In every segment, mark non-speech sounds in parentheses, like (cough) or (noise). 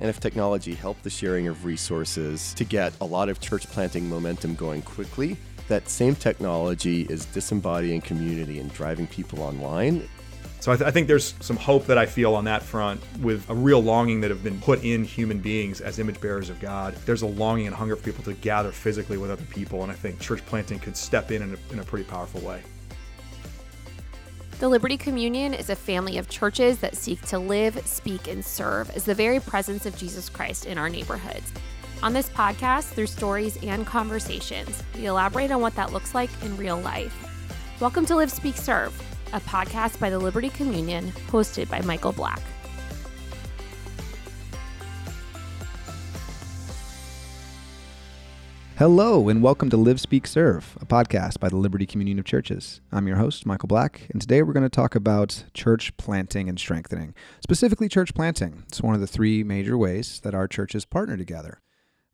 And if technology helped the sharing of resources to get a lot of church planting momentum going quickly, that same technology is disembodying community and driving people online. So I, th- I, think there's some hope that I feel on that front with a real longing that have been put in human beings as image bearers of God. There's a longing and hunger for people to gather physically with other people, and I think church planting could step in in a, in a pretty powerful way. The Liberti Communion is a family of churches that seek to live, speak, and serve as the very presence of Jesus Christ in our neighborhoods. On this podcast, through stories and conversations, we elaborate on what that looks like in real life. Welcome to Live, Speak, Serve, a podcast by the Liberti Communion, hosted by Michael Black. Hello, and welcome to Live, Speak, Serve, a podcast by the Liberti Communion of Churches. I'm your host, Michael Black, and today we're going to talk about church planting and strengthening, specifically church planting. It's one of the three major ways that our churches partner together.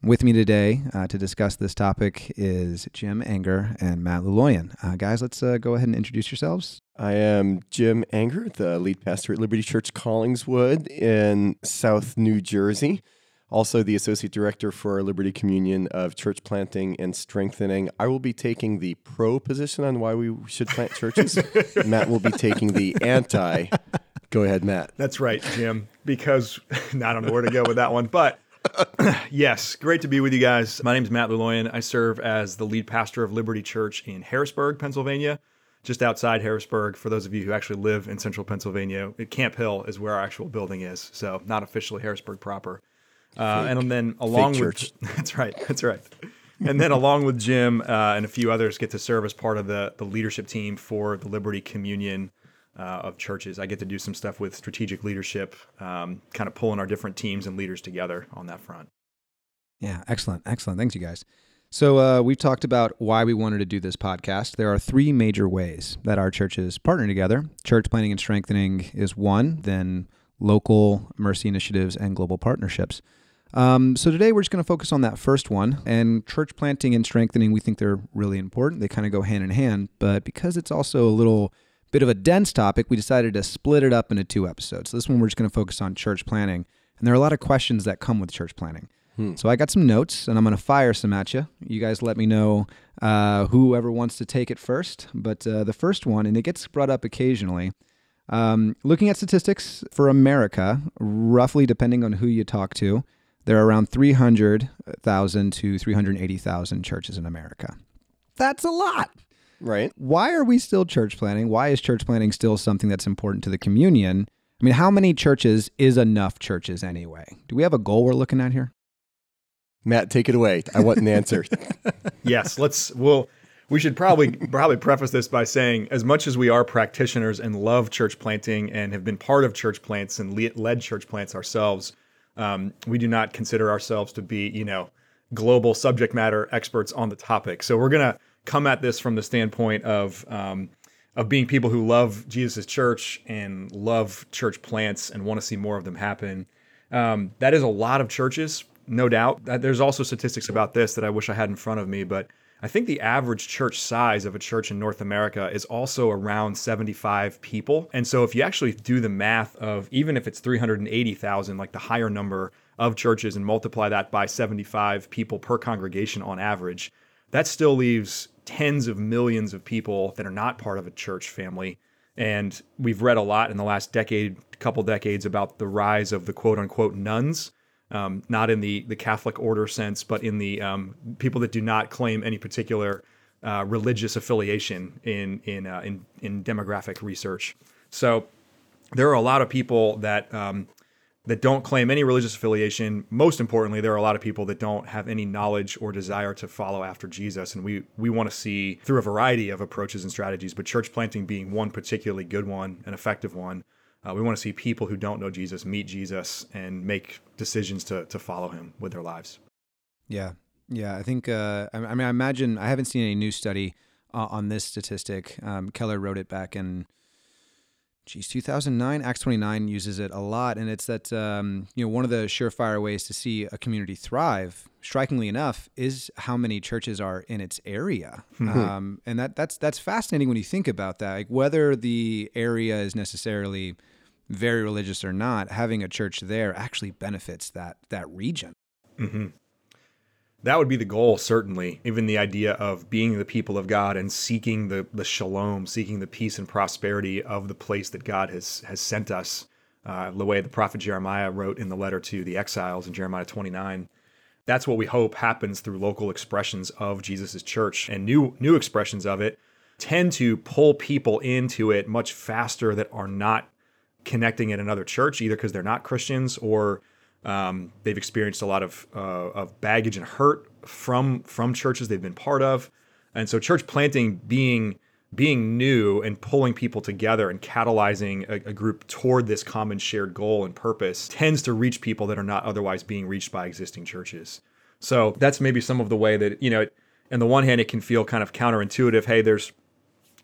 With me today uh, to discuss this topic is Jim Anger and Matt Looloian. Uh, guys, let's uh, go ahead and introduce yourselves. I am Jim Anger, the lead pastor at Liberti Church Collingswood in South New Jersey also the associate director for Liberti Communion of Church Planting and Strengthening. I will be taking the pro position on why we should plant churches. (laughs) Matt will be taking the anti. Go ahead, Matt. That's right, Jim, because (laughs) I don't know where to go with that one, but (clears throat) yes, great to be with you guys. My name is Matt Looloian. I serve as the lead pastor of Liberti Church in Harrisburg, Pennsylvania, just outside Harrisburg. For those of you who actually live in central Pennsylvania, Camp Hill is where our actual building is, so not officially Harrisburg proper. Uh, and then along with (laughs) that's right, that's right. and then along with Jim uh, and a few others, get to serve as part of the the leadership team for the Liberti Communion uh, of churches. I get to do some stuff with strategic leadership, um, kind of pulling our different teams and leaders together on that front. Yeah, excellent, excellent. Thanks, you guys. So uh, we've talked about why we wanted to do this podcast. There are three major ways that our churches partner together. Church planting and strengthening is one. Then local mercy initiatives and global partnerships. Um, so today we're just going to focus on that first one. And church planting and strengthening, we think they're really important. They kind of go hand in hand. But because it's also a little bit of a dense topic, we decided to split it up into two episodes. So this one we're just going to focus on church planting. And there are a lot of questions that come with church planting. Hmm. So I got some notes, and I'm going to fire some at you. You guys let me know uh, whoever wants to take it first. But uh, the first one, and it gets brought up occasionally. Um, looking at statistics for America, roughly depending on who you talk to, there are around 300,000 to 380,000 churches in America. That's a lot. Right. Why are we still church planting? Why is church planting still something that's important to the communion? I mean, how many churches is enough churches anyway? Do we have a goal we're looking at here? Matt, take it away. I want an answer. (laughs) yes, let's well we should probably probably preface this by saying as much as we are practitioners and love church planting and have been part of church plants and led church plants ourselves, um, we do not consider ourselves to be, you know, global subject matter experts on the topic. So we're going to come at this from the standpoint of um, of being people who love Jesus' church and love church plants and want to see more of them happen. Um, that is a lot of churches, no doubt. There's also statistics about this that I wish I had in front of me, but I think the average church size of a church in North America is also around 75 people. And so if you actually do the math of even if it's 380,000, like the higher number of churches, and multiply that by 75 people per congregation on average, that still leaves tens of millions of people that are not part of a church family. And we've read a lot in the last decade, couple decades, about the rise of the quote unquote nones um, not in the the Catholic order sense, but in the um, people that do not claim any particular uh, religious affiliation in in, uh, in in demographic research. So there are a lot of people that um, that don't claim any religious affiliation. Most importantly, there are a lot of people that don't have any knowledge or desire to follow after Jesus, and we we want to see through a variety of approaches and strategies, but church planting being one particularly good one, an effective one. Uh, we want to see people who don't know Jesus meet Jesus and make decisions to to follow him with their lives. Yeah, yeah. I think. Uh, I, I, mean, I imagine I haven't seen any new study uh, on this statistic. Um, Keller wrote it back in. Geez, 2009, Acts 29 uses it a lot, and it's that um, you know one of the surefire ways to see a community thrive. Strikingly enough, is how many churches are in its area, mm-hmm. um, and that that's that's fascinating when you think about that. Like whether the area is necessarily very religious or not, having a church there actually benefits that that region. Mm-hmm. That would be the goal, certainly. Even the idea of being the people of God and seeking the, the shalom, seeking the peace and prosperity of the place that God has has sent us. Uh, the way the prophet Jeremiah wrote in the letter to the exiles in Jeremiah 29. That's what we hope happens through local expressions of Jesus' church and new new expressions of it tend to pull people into it much faster that are not connecting at another church, either because they're not Christians or um, they've experienced a lot of uh, of baggage and hurt from from churches they've been part of, and so church planting being being new and pulling people together and catalyzing a, a, group toward this common shared goal and purpose tends to reach people that are not otherwise being reached by existing churches. So that's maybe some of the way that you know. On the one hand, it can feel kind of counterintuitive. Hey, there's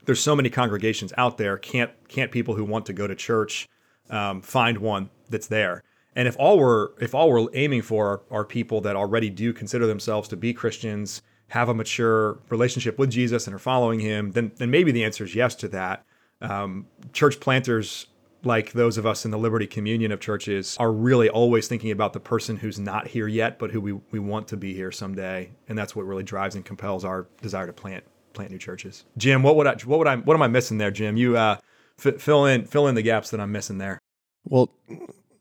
there's so many congregations out there. Can't can't people who want to go to church um, find one that's there? And if all we're if all we're aiming for are, people that already do consider themselves to be Christians, have a mature relationship with Jesus, and are following Him, then then maybe the answer is yes to that. Um, church planters like those of us in the Liberti Communion of churches are really always thinking about the person who's not here yet, but who we, we want to be here someday. And that's what really drives and compels our desire to plant plant new churches. Jim, what would I what would I what am I missing there, Jim? You uh, f- fill in fill in the gaps that I'm missing there. Well,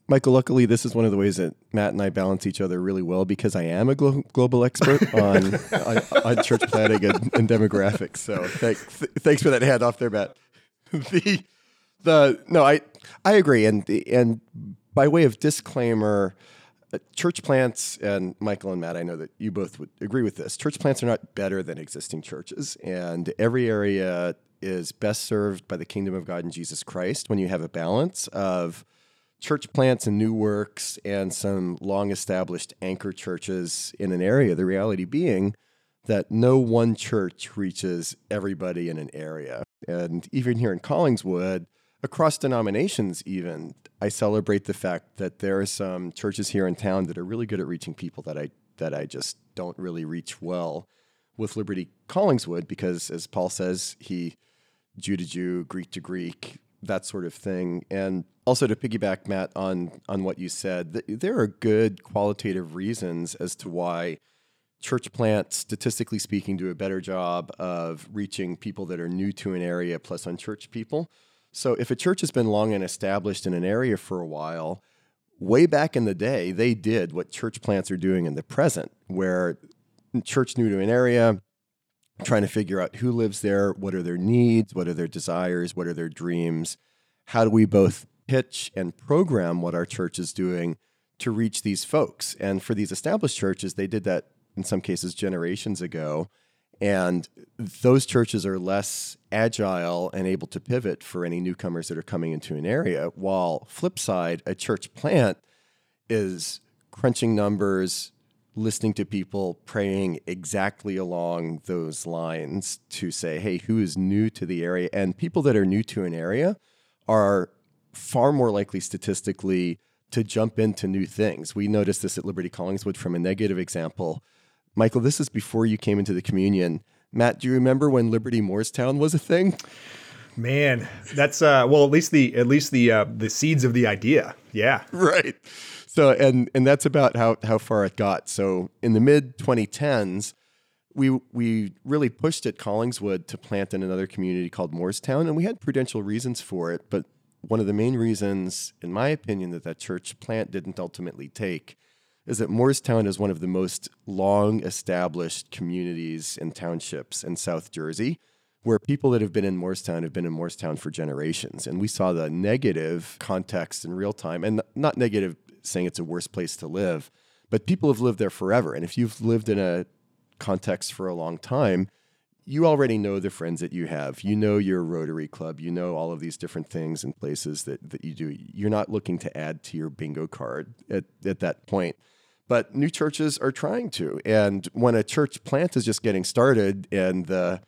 Michael, luckily this is one of the ways that Matt and I balance each other really well because I am a glo- global expert (laughs) on, on, on church planting and, and demographics. So thanks thanks for that handoff there, Matt. (laughs) The the no, I I agree, and and by way of disclaimer uh, church plants, and Michael and Matt, I know that you both would agree with this. Church plants are not better than existing churches, and every area is best served by the kingdom of God in Jesus Christ when you have a balance of church plants and new works and some long established anchor churches in an area. The reality being that no one church reaches everybody in an area. And even here in Collingswood, across denominations, even, I celebrate the fact that there are some churches here in town that are really good at reaching people that I that I just don't really reach well with Liberti Collingswood because, as Paul says, he Jew to Jew, Greek to Greek, that sort of thing. And also to piggyback, Matt, on on what you said, th- there are good qualitative reasons as to why church plants, statistically speaking, do a better job of reaching people that are new to an area plus unchurched people. So if a church has been long and established in an area for a while, way back in the day, they did what church plants are doing in the present, where church new to an area, trying to figure out who lives there, what are their needs, what are their desires, what are their dreams, how do we both pitch and program what our church is doing to reach these folks. And for these established churches, they did that in some cases generations ago. And those churches are less agile and able to pivot for any newcomers that are coming into an area. While flip side, a church plant is crunching numbers, listening to people, praying exactly along those lines to say, hey, who is new to the area? And people that are new to an area are far more likely statistically to jump into new things. We noticed this at Liberti Collingswood from a negative example Michael, this is before you came into the communion. Matt, do you remember when Liberti Moorestown was a thing? Man, that's uh well at least the at least the uh the seeds of the idea. Yeah. Right. So and and that's about how how far it got. So in the mid 2010s, we we really pushed at Collingswood to plant in another community called Moorestown and we had prudential reasons for it, but one of the main reasons in my opinion that that church plant didn't ultimately take is that Moorestown is one of the most long established communities and townships in South Jersey, where people that have been in Moorestown have been in Moorestown for generations. And we saw the negative context in real time, and not negative saying it's a worse place to live, but people have lived there forever. And if you've lived in a context for a long time, you already know the friends that you have. You know your Rotary Club. You know all of these different things and places that, that you do. You're not looking to add to your bingo card at, at that point but new churches are trying to. And when a church plant is just getting started, and the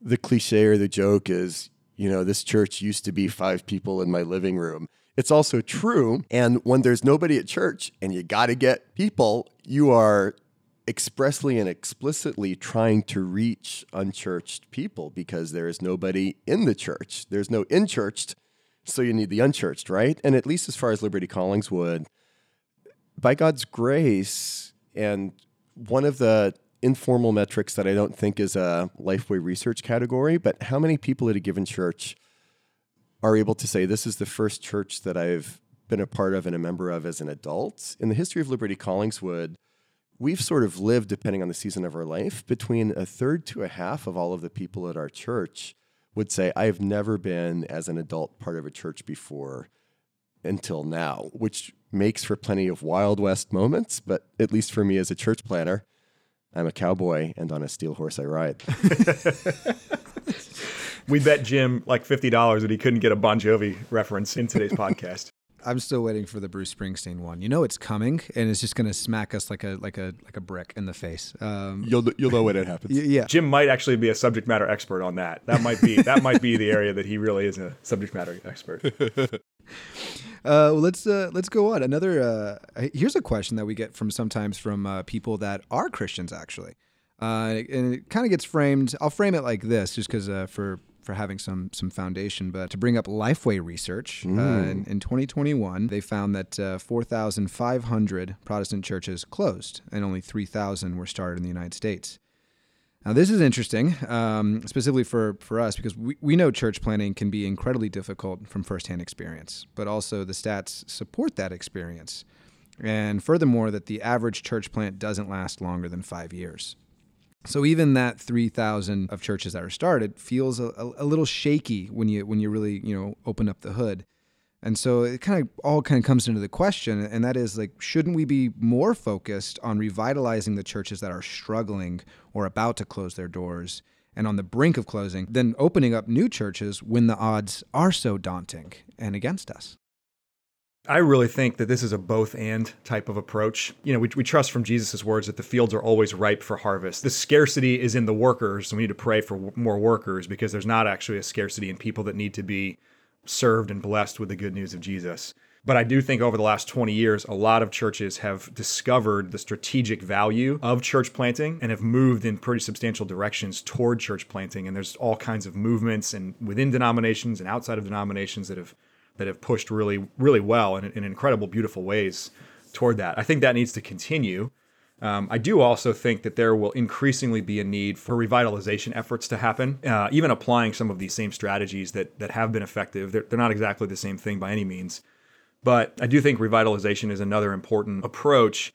the cliche or the joke is, you know, this church used to be five people in my living room. It's also true. And when there's nobody at church and you got to get people, you are expressly and explicitly trying to reach unchurched people because there is nobody in the church. There's no in churched So you need the unchurched, right? And at least as far as Liberti Collingswood, by God's grace, and one of the informal metrics that I don't think is a Lifeway research category, but how many people at a given church are able to say, This is the first church that I've been a part of and a member of as an adult? In the history of Liberti Collingswood, we've sort of lived, depending on the season of our life, between a third to a half of all of the people at our church would say, I have never been as an adult part of a church before until now, which makes for plenty of Wild West moments. But at least for me as a church planter, I'm a cowboy and on a steel horse I ride. (laughs) (laughs) we bet Jim like $50 that he couldn't get a Bon Jovi reference in today's podcast. (laughs) I'm still waiting for the Bruce Springsteen one. You know it's coming, and it's just going to smack us like a like a like a brick in the face. Um, you'll you'll know when it happens. (laughs) yeah, Jim might actually be a subject matter expert on that. That might be that might be the area that he really is a subject matter expert. (laughs) Uh, well, let's uh, let's go on. Another uh, here's a question that we get from sometimes from uh, people that are Christians actually, uh, and it kind of gets framed. I'll frame it like this, just because uh, for for having some some foundation. But to bring up Lifeway research, uh, in, in 2021, they found that uh, 4,500 Protestant churches closed, and only 3,000 were started in the United States. Now, this is interesting, um, specifically for, for us, because we, we know church planting can be incredibly difficult from firsthand experience, but also the stats support that experience. And furthermore, that the average church plant doesn't last longer than five years. So even that 3,000 of churches that are started feels a, a, a little shaky when you when you really you know open up the hood. And so it kind of all kind of comes into the question, and that is like, shouldn't we be more focused on revitalizing the churches that are struggling or about to close their doors and on the brink of closing than opening up new churches when the odds are so daunting and against us? I really think that this is a both and type of approach. You know, we, we trust from Jesus' words that the fields are always ripe for harvest. The scarcity is in the workers, and we need to pray for w- more workers because there's not actually a scarcity in people that need to be served and blessed with the good news of Jesus. But I do think over the last 20 years, a lot of churches have discovered the strategic value of church planting and have moved in pretty substantial directions toward church planting. And there's all kinds of movements and within denominations and outside of denominations that have that have pushed really, really well in, in incredible, beautiful ways toward that. I think that needs to continue. Um, I do also think that there will increasingly be a need for revitalization efforts to happen, uh, even applying some of these same strategies that that have been effective. They're, they're not exactly the same thing by any means, but I do think revitalization is another important approach.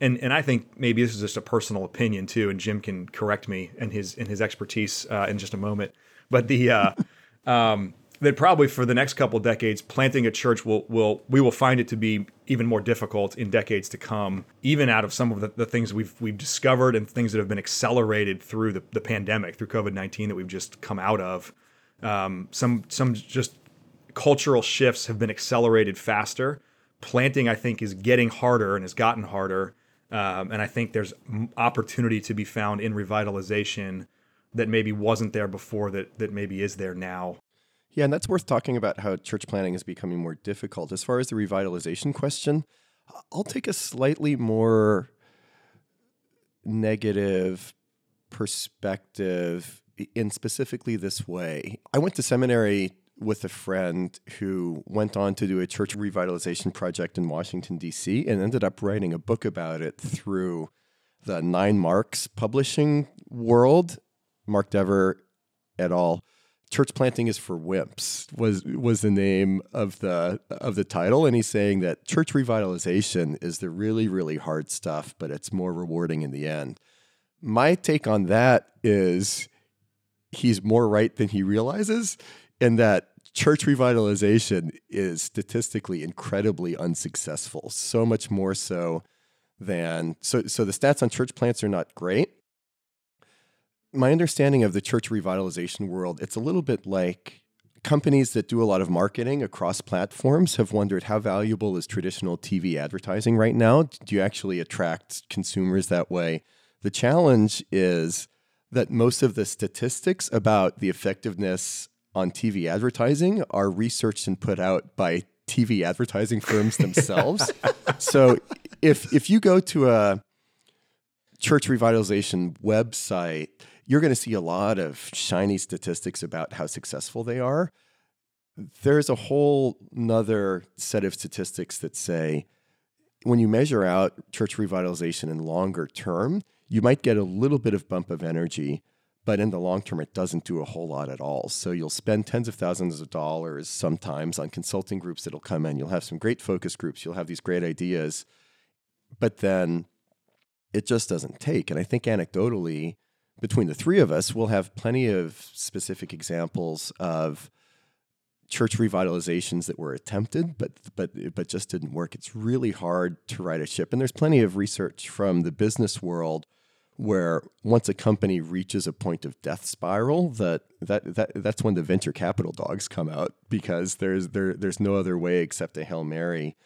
And and I think maybe this is just a personal opinion too, and Jim can correct me and his and his expertise uh, in just a moment. But the uh, (laughs) um, that probably for the next couple decades, planting a church will will we will find it to be even more difficult in decades to come, even out of some of the, the things we've we've discovered and things that have been accelerated through the, the pandemic, through COVID nineteen that we've just come out of. Um, some some just cultural shifts have been accelerated faster. Planting, I think, is getting harder and has gotten harder. Um, and I think there's opportunity to be found in revitalization that maybe wasn't there before that that maybe is there now. Yeah, and that's worth talking about how church planting is becoming more difficult. As far as the revitalization question, I'll take a slightly more negative perspective in specifically this way. I went to seminary with a friend who went on to do a church revitalization project in Washington, D.C., and ended up writing a book about it through the 9Marks publishing world. Mark Dever et al church planting is for wimps was was the name of the of the title. And he's saying that church revitalization is the really really hard stuff but it's more rewarding in the end. My take on that is he's more right than he realizes and that church revitalization is statistically incredibly unsuccessful so much more so than so so the stats on church plants are not great my understanding of the church revitalization world, it's a little bit like companies that do a lot of marketing across platforms have wondered how valuable is traditional TV advertising right now? Do you actually attract consumers that way? The challenge is that most of the statistics about the effectiveness on TV advertising are researched and put out by TV advertising firms (laughs) themselves. so if if you go to a church revitalization website, you're going to see a lot of shiny statistics about how successful they are. there's a whole nother set of statistics that say when you measure out church revitalization in longer term, you might get a little bit of bump of energy, but in the long term, it doesn't do a whole lot at all. So you'll spend tens of thousands of dollars sometimes on consulting groups that'll come in. You'll have some great focus groups, you'll have these great ideas, but then it just doesn't take. And I think anecdotally, between the three of us, we'll have plenty of specific examples of church revitalizations that were attempted but but but just didn't work. It's really hard to right a ship and there's plenty of research from the business world where once a company reaches a point of death spiral that that, that that's when the venture capital dogs come out because there's there there's no other way except a hail mary.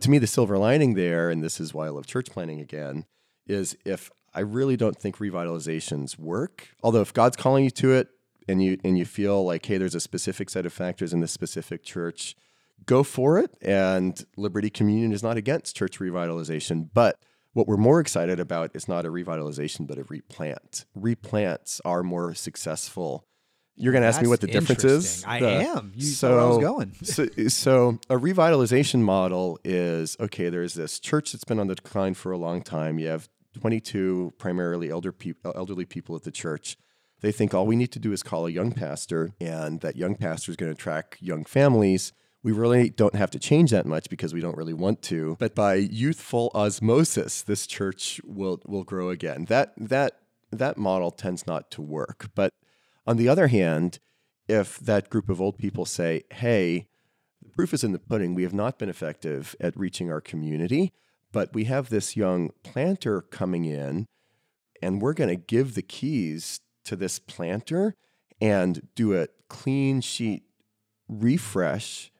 To me the silver lining there and this is why I love church planting again is if I really don't think revitalizations work although if God's calling you to it and you and you feel like hey there's a specific set of factors in this specific church go for it and liberti communion is not against church revitalization but what we're more excited about is not a revitalization but a replant replants are more successful you're going to ask me what the difference is I The- am. You where I was going. (laughs) so, so a revitalization model is okay. There's this church that's been on the decline for a long time. You have 22 primarily elder peop elderly people at the church. They think all we need to do is call a young pastor, and that young pastor is going to attract young families. We really don't have to change that much because we don't really want to. But by youthful osmosis, this church will will grow again. That that that model tends not to work. But on the other hand, if that group of old people say, hey, the proof is in the pudding, we have not been effective at reaching our community, but we have this young planter coming in, and we're going to give the keys to this planter and do a clean sheet refresh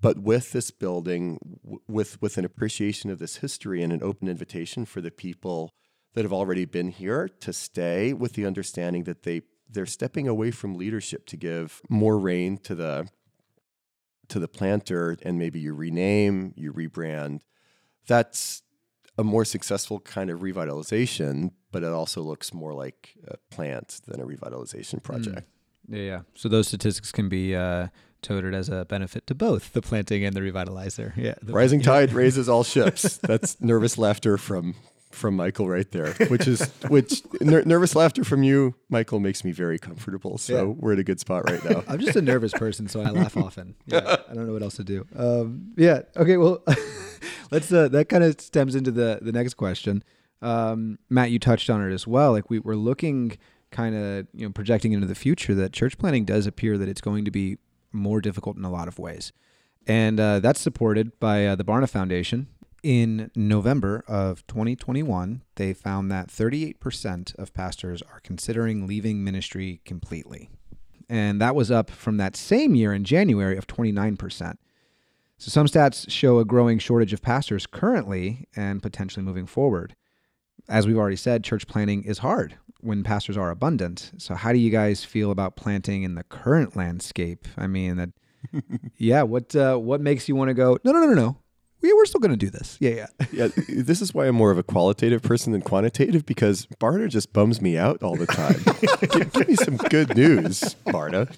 but with this building with with an appreciation of this history and an open invitation for the people that have already been here to stay with the understanding that they they're stepping away from leadership to give more reign to the to the planter and maybe you rename you rebrand that's a more successful kind of revitalization but it also looks more like a plant than a revitalization project Yeah, yeah. So those statistics can be uh, toted as a benefit to both the planting and the revitalizer. Yeah. The- Rising tide (laughs) raises all ships. That's nervous laughter from from Michael right there, which is (laughs) which ner- nervous laughter from you, Michael, makes me very comfortable. So Yeah. we're in a good spot right now. (laughs) I'm just a nervous person, so I laugh (laughs) often. Yeah, I don't know what else to do. Um, yeah. Okay. Well, let's. Uh, that kind of stems into the the next question. Um, Matt, you touched on it as well. Like we we're looking kind of you know projecting into the future that church planting does appear that it's going to be more difficult in a lot of ways, and uh, that's supported by uh, the Barna Foundation. In November of 2021, they found that 38% of pastors are considering leaving ministry completely and that was up from that same year in January of 29%. So some stats show a growing shortage of pastors currently and potentially moving forward. As we've already said, church planting is hard when pastors are abundant. So how do you guys feel about planting in the current landscape? I mean, that (laughs) yeah, what uh, what makes you want to go? No, no, no, no, no. We, we're still going to do this. Yeah, yeah. (laughs) yeah, this is why I'm more of a qualitative person than quantitative because Barna just bums me out all the time. (laughs) give, give me some good news, Barna.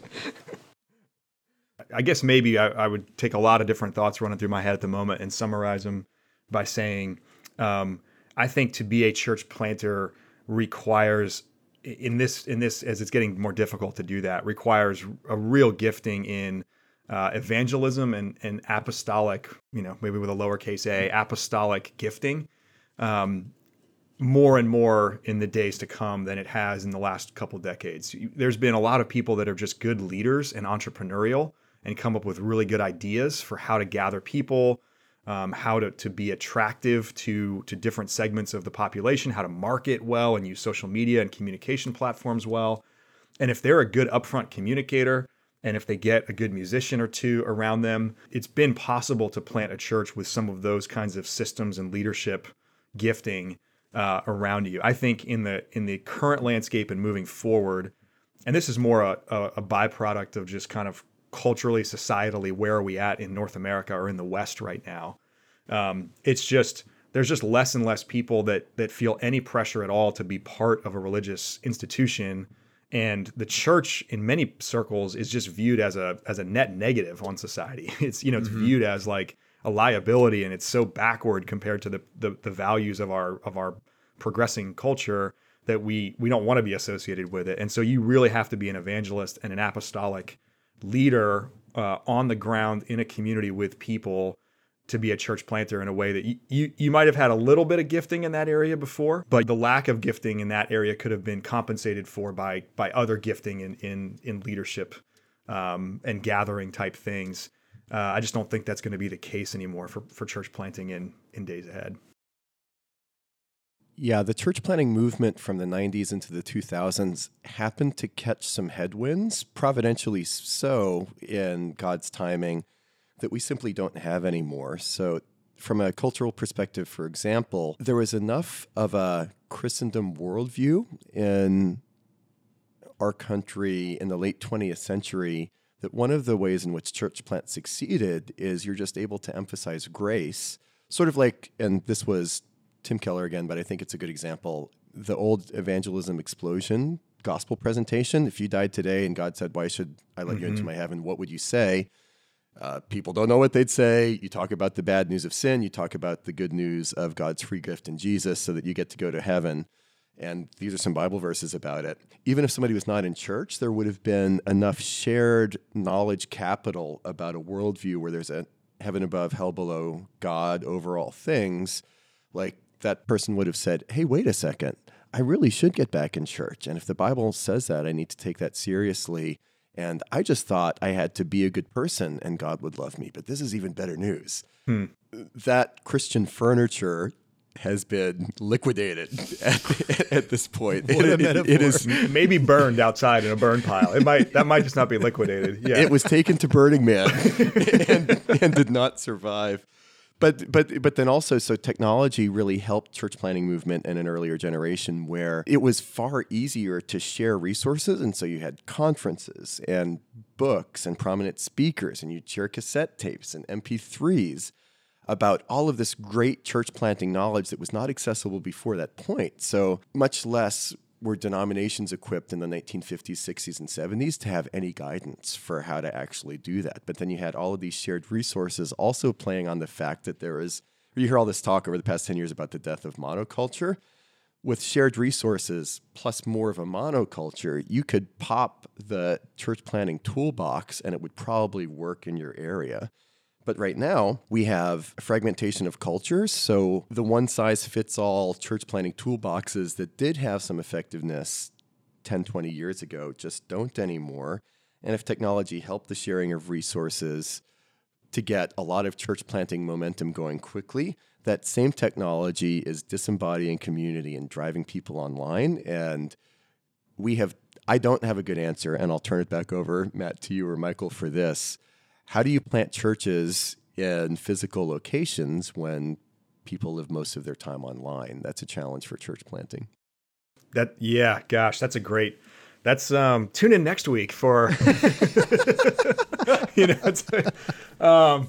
I guess maybe I, I would take a lot of different thoughts running through my head at the moment and summarize them by saying, um, I think to be a church planter requires in this in this as it's getting more difficult to do that requires a real gifting in uh, evangelism and and apostolic, you know, maybe with a lowercase a apostolic gifting. Um, more and more in the days to come than it has in the last couple decades. There's been a lot of people that are just good leaders and entrepreneurial and come up with really good ideas for how to gather people, um, how to, to be attractive to, to different segments of the population, how to market well and use social media and communication platforms well. And if they're a good upfront communicator, and if they get a good musician or two around them, it's been possible to plant a church with some of those kinds of systems and leadership gifting uh, around you. I think in the in the current landscape and moving forward, and this is more a, a, a byproduct of just kind of culturally, societally, where are we at in North America or in the West right now? Um, it's just there's just less and less people that that feel any pressure at all to be part of a religious institution and the church in many circles is just viewed as a as a net negative on society (laughs) it's you know it's mm-hmm. viewed as like a liability and it's so backward compared to the, the the values of our of our progressing culture that we we don't want to be associated with it and so you really have to be an evangelist and an apostolic leader uh, on the ground in a community with people to be a church planter in a way that you, you, you might have had a little bit of gifting in that area before, but the lack of gifting in that area could have been compensated for by by other gifting in in in leadership um, and gathering type things. Uh, I just don't think that's going to be the case anymore for for church planting in in days ahead. Yeah, the church planting movement from the 90s into the 2000s happened to catch some headwinds, providentially so in God's timing that we simply don't have anymore. So, from a cultural perspective, for example, there was enough of a Christendom worldview in our country in the late 20th century that one of the ways in which church plant succeeded is you're just able to emphasize grace, sort of like, and this was Tim Keller again, but I think it's a good example. The old evangelism explosion gospel presentation. If you died today and God said, Why should I let mm-hmm. you into mm-hmm. my heaven? What would you say? Uh, people don't know what they'd say. You talk about the bad news of sin, you talk about the good news of God's free gift in Jesus so that you get to go to heaven. And these are some Bible verses about it. Even if somebody was not in church, there would have been enough shared knowledge capital about a worldview where there's a heaven above, hell below, God over all things. Like that person would have said, Hey, wait a second. I really should get back in church. And if the Bible says that, I need to take that seriously. And I just thought I had to be a good person and God would love me. But this is even better news. Hmm. That Christian furniture has been liquidated (laughs) at, at this point. What it, it, it is maybe burned outside in a burn pile. It might that might just not be liquidated. (laughs) Yeah, it was taken to Burning Man (laughs) and, and did not survive but but but then also so technology really helped church planting movement in an earlier generation where it was far easier to share resources. And so you had conferences and books and prominent speakers and you'd share cassette tapes and mp3s about all of this great church planting knowledge that was not accessible before that point. So much less were denominations equipped in the 1950s, 60s, and 70s to have any guidance for how to actually do that? But then you had all of these shared resources also playing on the fact that there is, you hear all this talk over the past 10 years about the death of monoculture. With shared resources plus more of a monoculture, you could pop the church planting toolbox and it would probably work in your area. But right now, we have fragmentation of cultures. So the one size fits all church planting toolboxes that did have some effectiveness 10, 20 years ago just don't anymore. And if technology helped the sharing of resources to get a lot of church planting momentum going quickly, that same technology is disembodying community and driving people online. And we have, I don't have a good answer, and I'll turn it back over, Matt, to you or Michael for this how do you plant churches in physical locations when people live most of their time online? That's a challenge for church planting. That yeah, gosh, that's a great. That's um tune in next week for (laughs) you know it's, um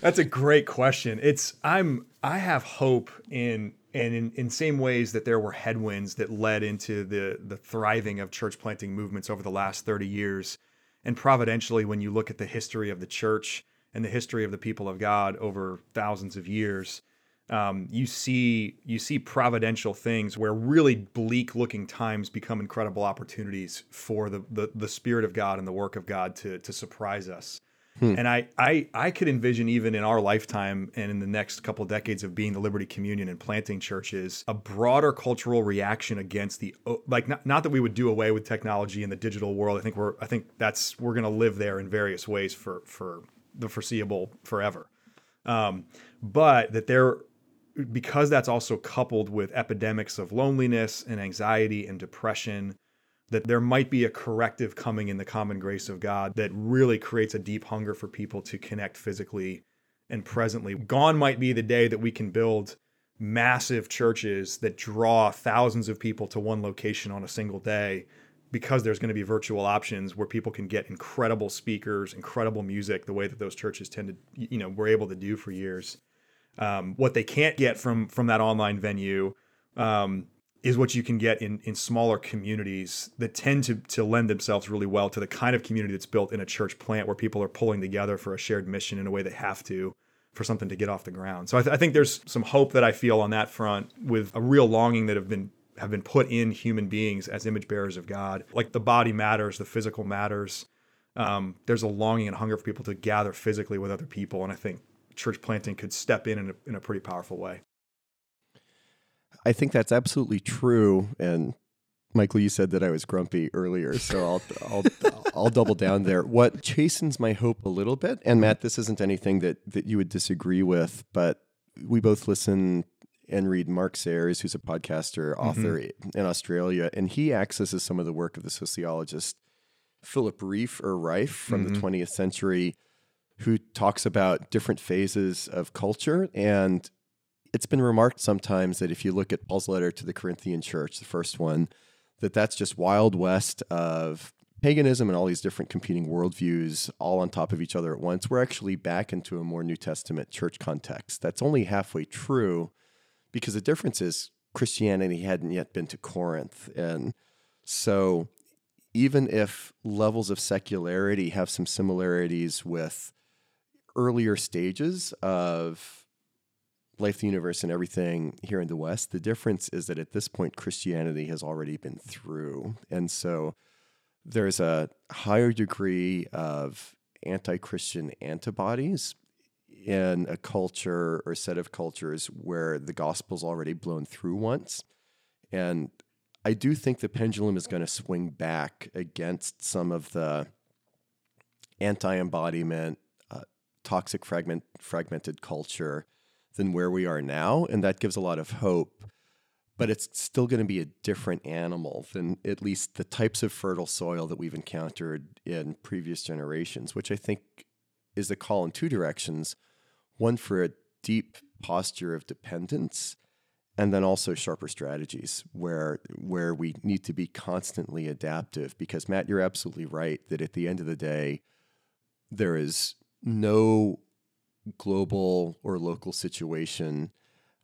that's a great question. It's I'm I have hope in and in, in same ways that there were headwinds that led into the the thriving of church planting movements over the last 30 years and providentially, when you look at the history of the church and the history of the people of God over thousands of years, um, you see you see providential things where really bleak looking times become incredible opportunities for the, the the spirit of God and the work of God to to surprise us. Hmm. And I, I I could envision even in our lifetime and in the next couple of decades of being the Liberti Communion and planting churches, a broader cultural reaction against the like not, not that we would do away with technology in the digital world. I think we're I think that's we're going to live there in various ways for for the foreseeable forever. Um, but that there because that's also coupled with epidemics of loneliness and anxiety and depression that there might be a corrective coming in the common grace of God that really creates a deep hunger for people to connect physically and presently. Gone might be the day that we can build massive churches that draw thousands of people to one location on a single day because there's going to be virtual options where people can get incredible speakers, incredible music, the way that those churches tend to, you know, were able to do for years. Um, what they can't get from from that online venue um, is what you can get in in smaller communities that tend to to lend themselves really well to the kind of community that's built in a church plant where people are pulling together for a shared mission in a way they have to for something to get off the ground. So I, th- I think there's some hope that I feel on that front with a real longing that have been have been put in human beings as image bearers of God. Like the body matters, the physical matters. Um, there's a longing and hunger for people to gather physically with other people, and I think church planting could step in in a, in a pretty powerful way. I think that's absolutely true. And Michael, you said that I was grumpy earlier, so I'll I'll I'll double down there. What chastens my hope a little bit, and Matt, this isn't anything that that you would disagree with, but we both listen and read Mark Sayers, who's a podcaster, author mm-hmm. in Australia, and he accesses some of the work of the sociologist Philip Rieff or Rife from mm-hmm. the 20th century, who talks about different phases of culture and it's been remarked sometimes that if you look at Paul's letter to the Corinthian church, the first one, that that's just wild west of paganism and all these different competing worldviews all on top of each other at once. We're actually back into a more New Testament church context. That's only halfway true because the difference is Christianity hadn't yet been to Corinth. And so even if levels of secularity have some similarities with earlier stages of life, the universe, and everything here in the West. The difference is that at this point, Christianity has already been through. And so there's a higher degree of anti Christian antibodies in a culture or set of cultures where the gospel's already blown through once. And I do think the pendulum is going to swing back against some of the anti embodiment, uh, toxic fragment, fragmented culture than where we are now. And that gives a lot of hope. But it's still going to be a different animal than at least the types of fertile soil that we've encountered in previous generations, which I think is a call in two directions one for a deep posture of dependence and then also sharper strategies where where we need to be constantly adaptive because Matt you're absolutely right that at the end of the day there is no global or local situation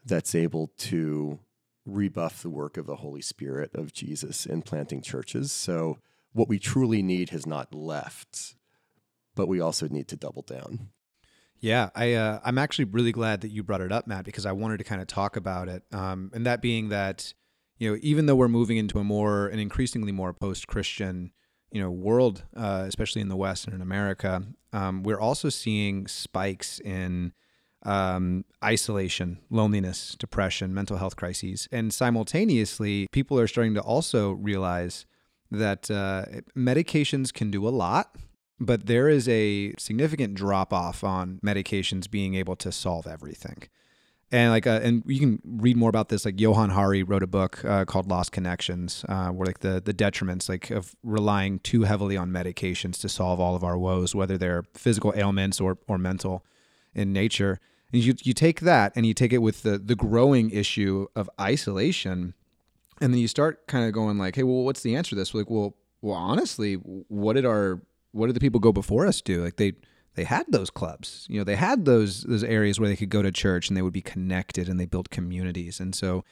that's able to rebuff the work of the Holy Spirit of Jesus in planting churches. So, what we truly need has not left, but we also need to double down. Yeah, I uh, I'm actually really glad that you brought it up, Matt, because I wanted to kind of talk about it. Um, and that being that, you know, even though we're moving into a more an increasingly more post-Christian you know world, uh, especially in the West and in America, um, we're also seeing spikes in um, isolation, loneliness, depression, mental health crises, and simultaneously, people are starting to also realize that uh, medications can do a lot, but there is a significant drop off on medications being able to solve everything and like uh, and you can read more about this like johann hari wrote a book uh, called lost connections uh, where like the the detriments like of relying too heavily on medications to solve all of our woes whether they're physical ailments or or mental in nature. And you you take that and you take it with the the growing issue of isolation and then you start kind of going like hey well what's the answer to this? Like well well honestly what did our what did the people go before us do? Like they they had those clubs. You know, they had those those areas where they could go to church and they would be connected and they built communities. And so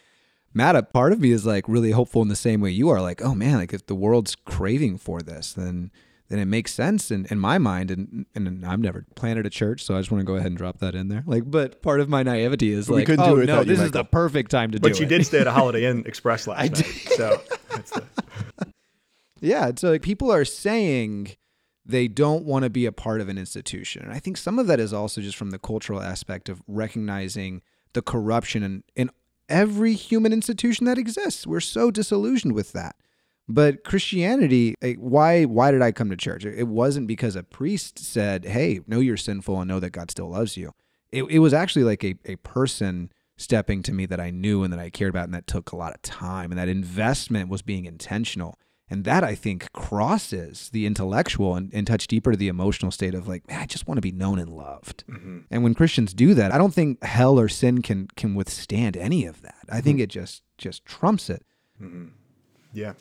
Matt, a part of me is like really hopeful in the same way you are. Like, oh man, like if the world's craving for this, then then it makes sense in, in my mind. And and I've never planted a church, so I just want to go ahead and drop that in there. Like, but part of my naivety is like, oh no, this is the perfect time to but do it. But you did stay at a (laughs) Holiday Inn Express last I night, did. so. The... (laughs) yeah, so like people are saying they don't want to be a part of an institution. And I think some of that is also just from the cultural aspect of recognizing the corruption in, in every human institution that exists. We're so disillusioned with that. But Christianity, eh, why why did I come to church? It wasn't because a priest said, "Hey, know you're sinful and know that God still loves you." It, it was actually like a, a person stepping to me that I knew and that I cared about and that took a lot of time and that investment was being intentional. And that I think crosses the intellectual and, and touch deeper to the emotional state of like, man, I just want to be known and loved. Mm-hmm. And when Christians do that, I don't think hell or sin can can withstand any of that. I mm-hmm. think it just just trumps it. Mm-hmm. Yeah.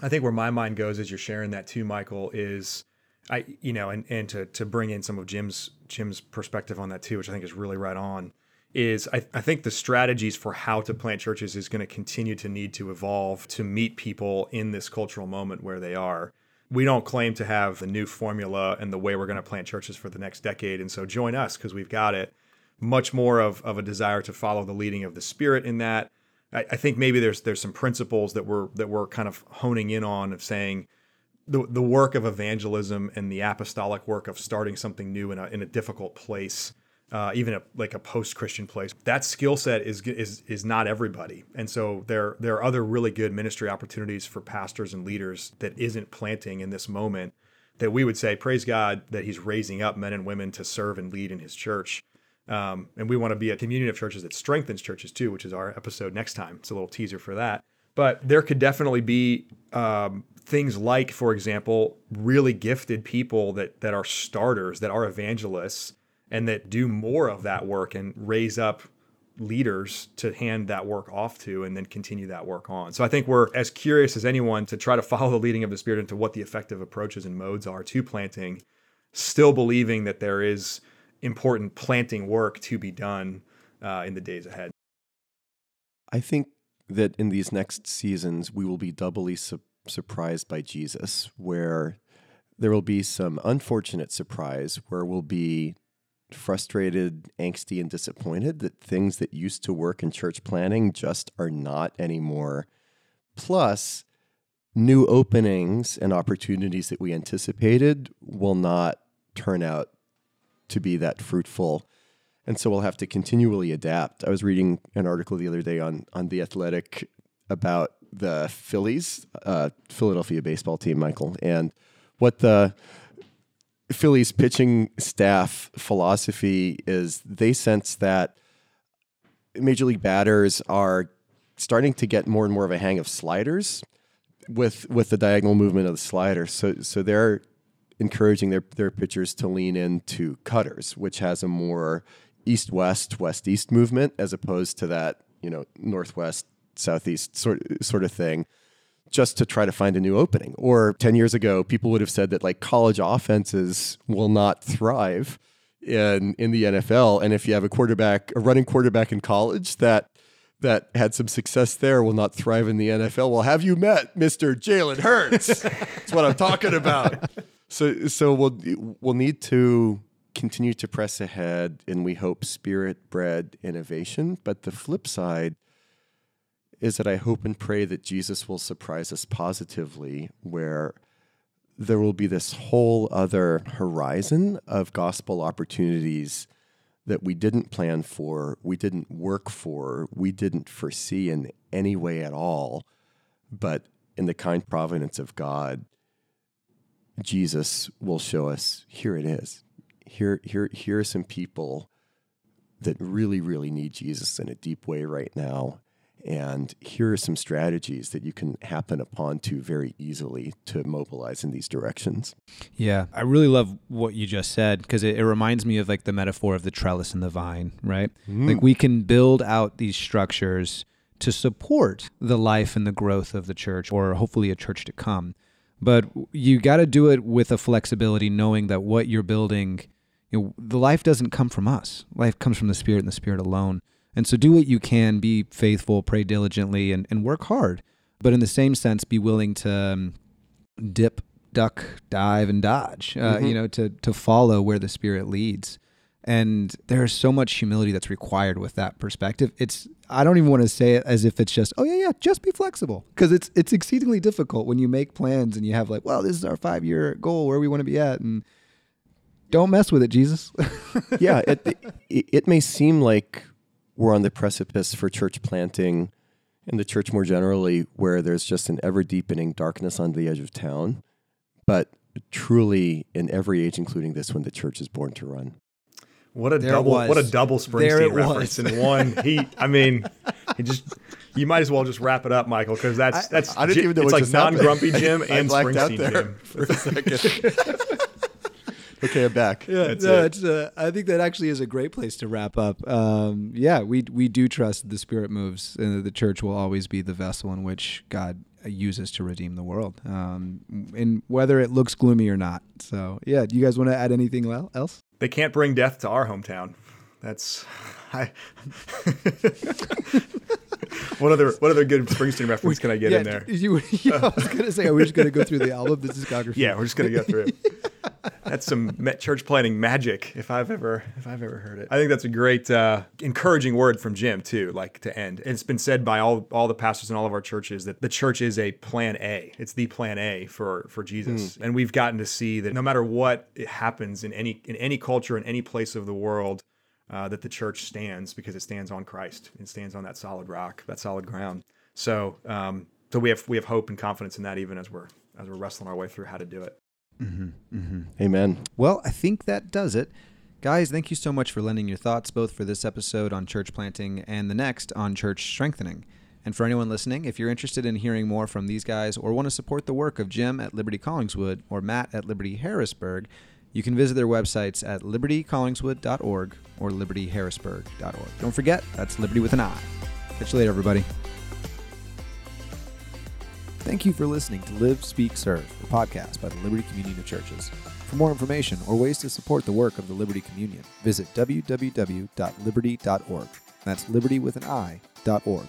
I think where my mind goes as you're sharing that too, Michael, is I you know, and, and to to bring in some of Jim's Jim's perspective on that too, which I think is really right on, is I, I think the strategies for how to plant churches is going to continue to need to evolve to meet people in this cultural moment where they are. We don't claim to have the new formula and the way we're going to plant churches for the next decade. And so join us because we've got it. Much more of, of a desire to follow the leading of the Spirit in that. I, I think maybe there's there's some principles that we're that we're kind of honing in on of saying the the work of evangelism and the apostolic work of starting something new in a in a difficult place, uh, even a, like a post Christian place. That skill set is is is not everybody, and so there there are other really good ministry opportunities for pastors and leaders that isn't planting in this moment. That we would say, praise God that He's raising up men and women to serve and lead in His church. Um, and we want to be a community of churches that strengthens churches too, which is our episode next time. It's a little teaser for that. But there could definitely be um, things like, for example, really gifted people that that are starters, that are evangelists, and that do more of that work and raise up leaders to hand that work off to and then continue that work on. So I think we're as curious as anyone to try to follow the leading of the Spirit into what the effective approaches and modes are to planting, still believing that there is important planting work to be done uh, in the days ahead. I think that in these next seasons, we will be doubly su- surprised by Jesus, where there will be some unfortunate surprise where we'll be frustrated, angsty, and disappointed that things that used to work in church planting just are not anymore. Plus, new openings and opportunities that we anticipated will not turn out to be that fruitful. And so we'll have to continually adapt. I was reading an article the other day on on the Athletic about the Phillies, uh, Philadelphia baseball team, Michael, and what the Phillies pitching staff philosophy is. They sense that major league batters are starting to get more and more of a hang of sliders with with the diagonal movement of the slider. So so they're encouraging their their pitchers to lean into cutters, which has a more east west west east movement as opposed to that you know northwest southeast sort sort of thing just to try to find a new opening or 10 years ago people would have said that like college offenses will not thrive in in the NFL and if you have a quarterback a running quarterback in college that that had some success there will not thrive in the NFL. Well, have you met Mr. Jalen Hurts? (laughs) That's what I'm talking about. So so we'll we'll need to continue to press ahead and we hope spirit bred innovation. But the flip side is that I hope and pray that Jesus will surprise us positively, where there will be this whole other horizon of gospel opportunities that we didn't plan for, we didn't work for, we didn't foresee in any way at all. But in the kind providence of God, Jesus will show us here it is here here here are some people that really really need Jesus in a deep way right now and here are some strategies that you can happen upon to very easily to mobilize in these directions. Yeah, I really love what you just said because it, it, reminds me of like the metaphor of the trellis and the vine, right? Mm. Like we can build out these structures to support the life and the growth of the church or hopefully a church to come. But you got to do it with a flexibility, knowing that what you're building you know, the life doesn't come from us. Life comes from the Spirit and the Spirit alone. And so do what you can, be faithful, pray diligently, and, and work hard. But in the same sense, be willing to um, dip, duck, dive, and dodge, uh, mm-hmm. you know, to, to follow where the Spirit leads. And there's so much humility that's required with that perspective. It's I don't even want to say it as if it's just oh yeah yeah just be flexible because it's it's exceedingly difficult when you make plans and you have like well this is our five year goal where we want to be at and don't mess with it, Jesus. (laughs) yeah, it, it, it may seem like we're on the precipice for church planting and the church more generally, where there's just an ever deepening darkness on the edge of town. But truly, in every age, including this one, the church is born to run. What a there double! What a double Springsteen reference in one. He, I mean, he just. You might as well just wrap it up, Michael, because that's that's. I, I didn't even know it's like non grumpy (laughs) Jim and Springsteen Jim for a second. (laughs) okay, I'm back. (laughs) Yeah, That's no, it. it's. Uh, I think that actually is a great place to wrap up. Um, yeah, we we do trust the Spirit moves, and the church will always be the vessel in which God uses to redeem the world, um, and whether it looks gloomy or not. So, yeah, do you guys want to add anything else? They can't bring death to our hometown. That's (laughs) I. (laughs) (laughs) what other what other good Springsteen reference can I get yeah, in there? You, (laughs) yeah, I was gonna say, are we just gonna go through the album, the discography? Yeah, we're just gonna go through it. (laughs) That's some ma- church planting magic, if I've ever if I've ever heard it. I think that's a great, uh, encouraging word from Jim too. Like to end, it's been said by all all the pastors in all of our churches that the church is a plan A. It's the plan A for for Jesus, and we've gotten to see that no matter what happens in any in any culture in any place of the world, uh, that the church stands because it stands on Christ. and stands on that solid rock, that solid ground. So, um, so we have we have hope and confidence in that, even as we're as we're wrestling our way through how to do it. Amen. Well, I think that does it. Guys, thank you so much for lending your thoughts both for this episode on church planting and the next on church strengthening. And for anyone listening, if you're interested in hearing more from these guys or want to support the work of Jim at Liberti Collingswood or Matt at Liberti Harrisburg, you can visit their websites at liberticollingswood.org or libertiharrisburg.org. Don't forget, that's Liberti with an I. Catch you later, everybody. Thank you for listening to Live, Speak, Serve, a podcast by the Liberti Communion of Churches. For more information or ways to support the work of the Liberti Communion, visit www.liberti.org. That's liberti with an I, dot org.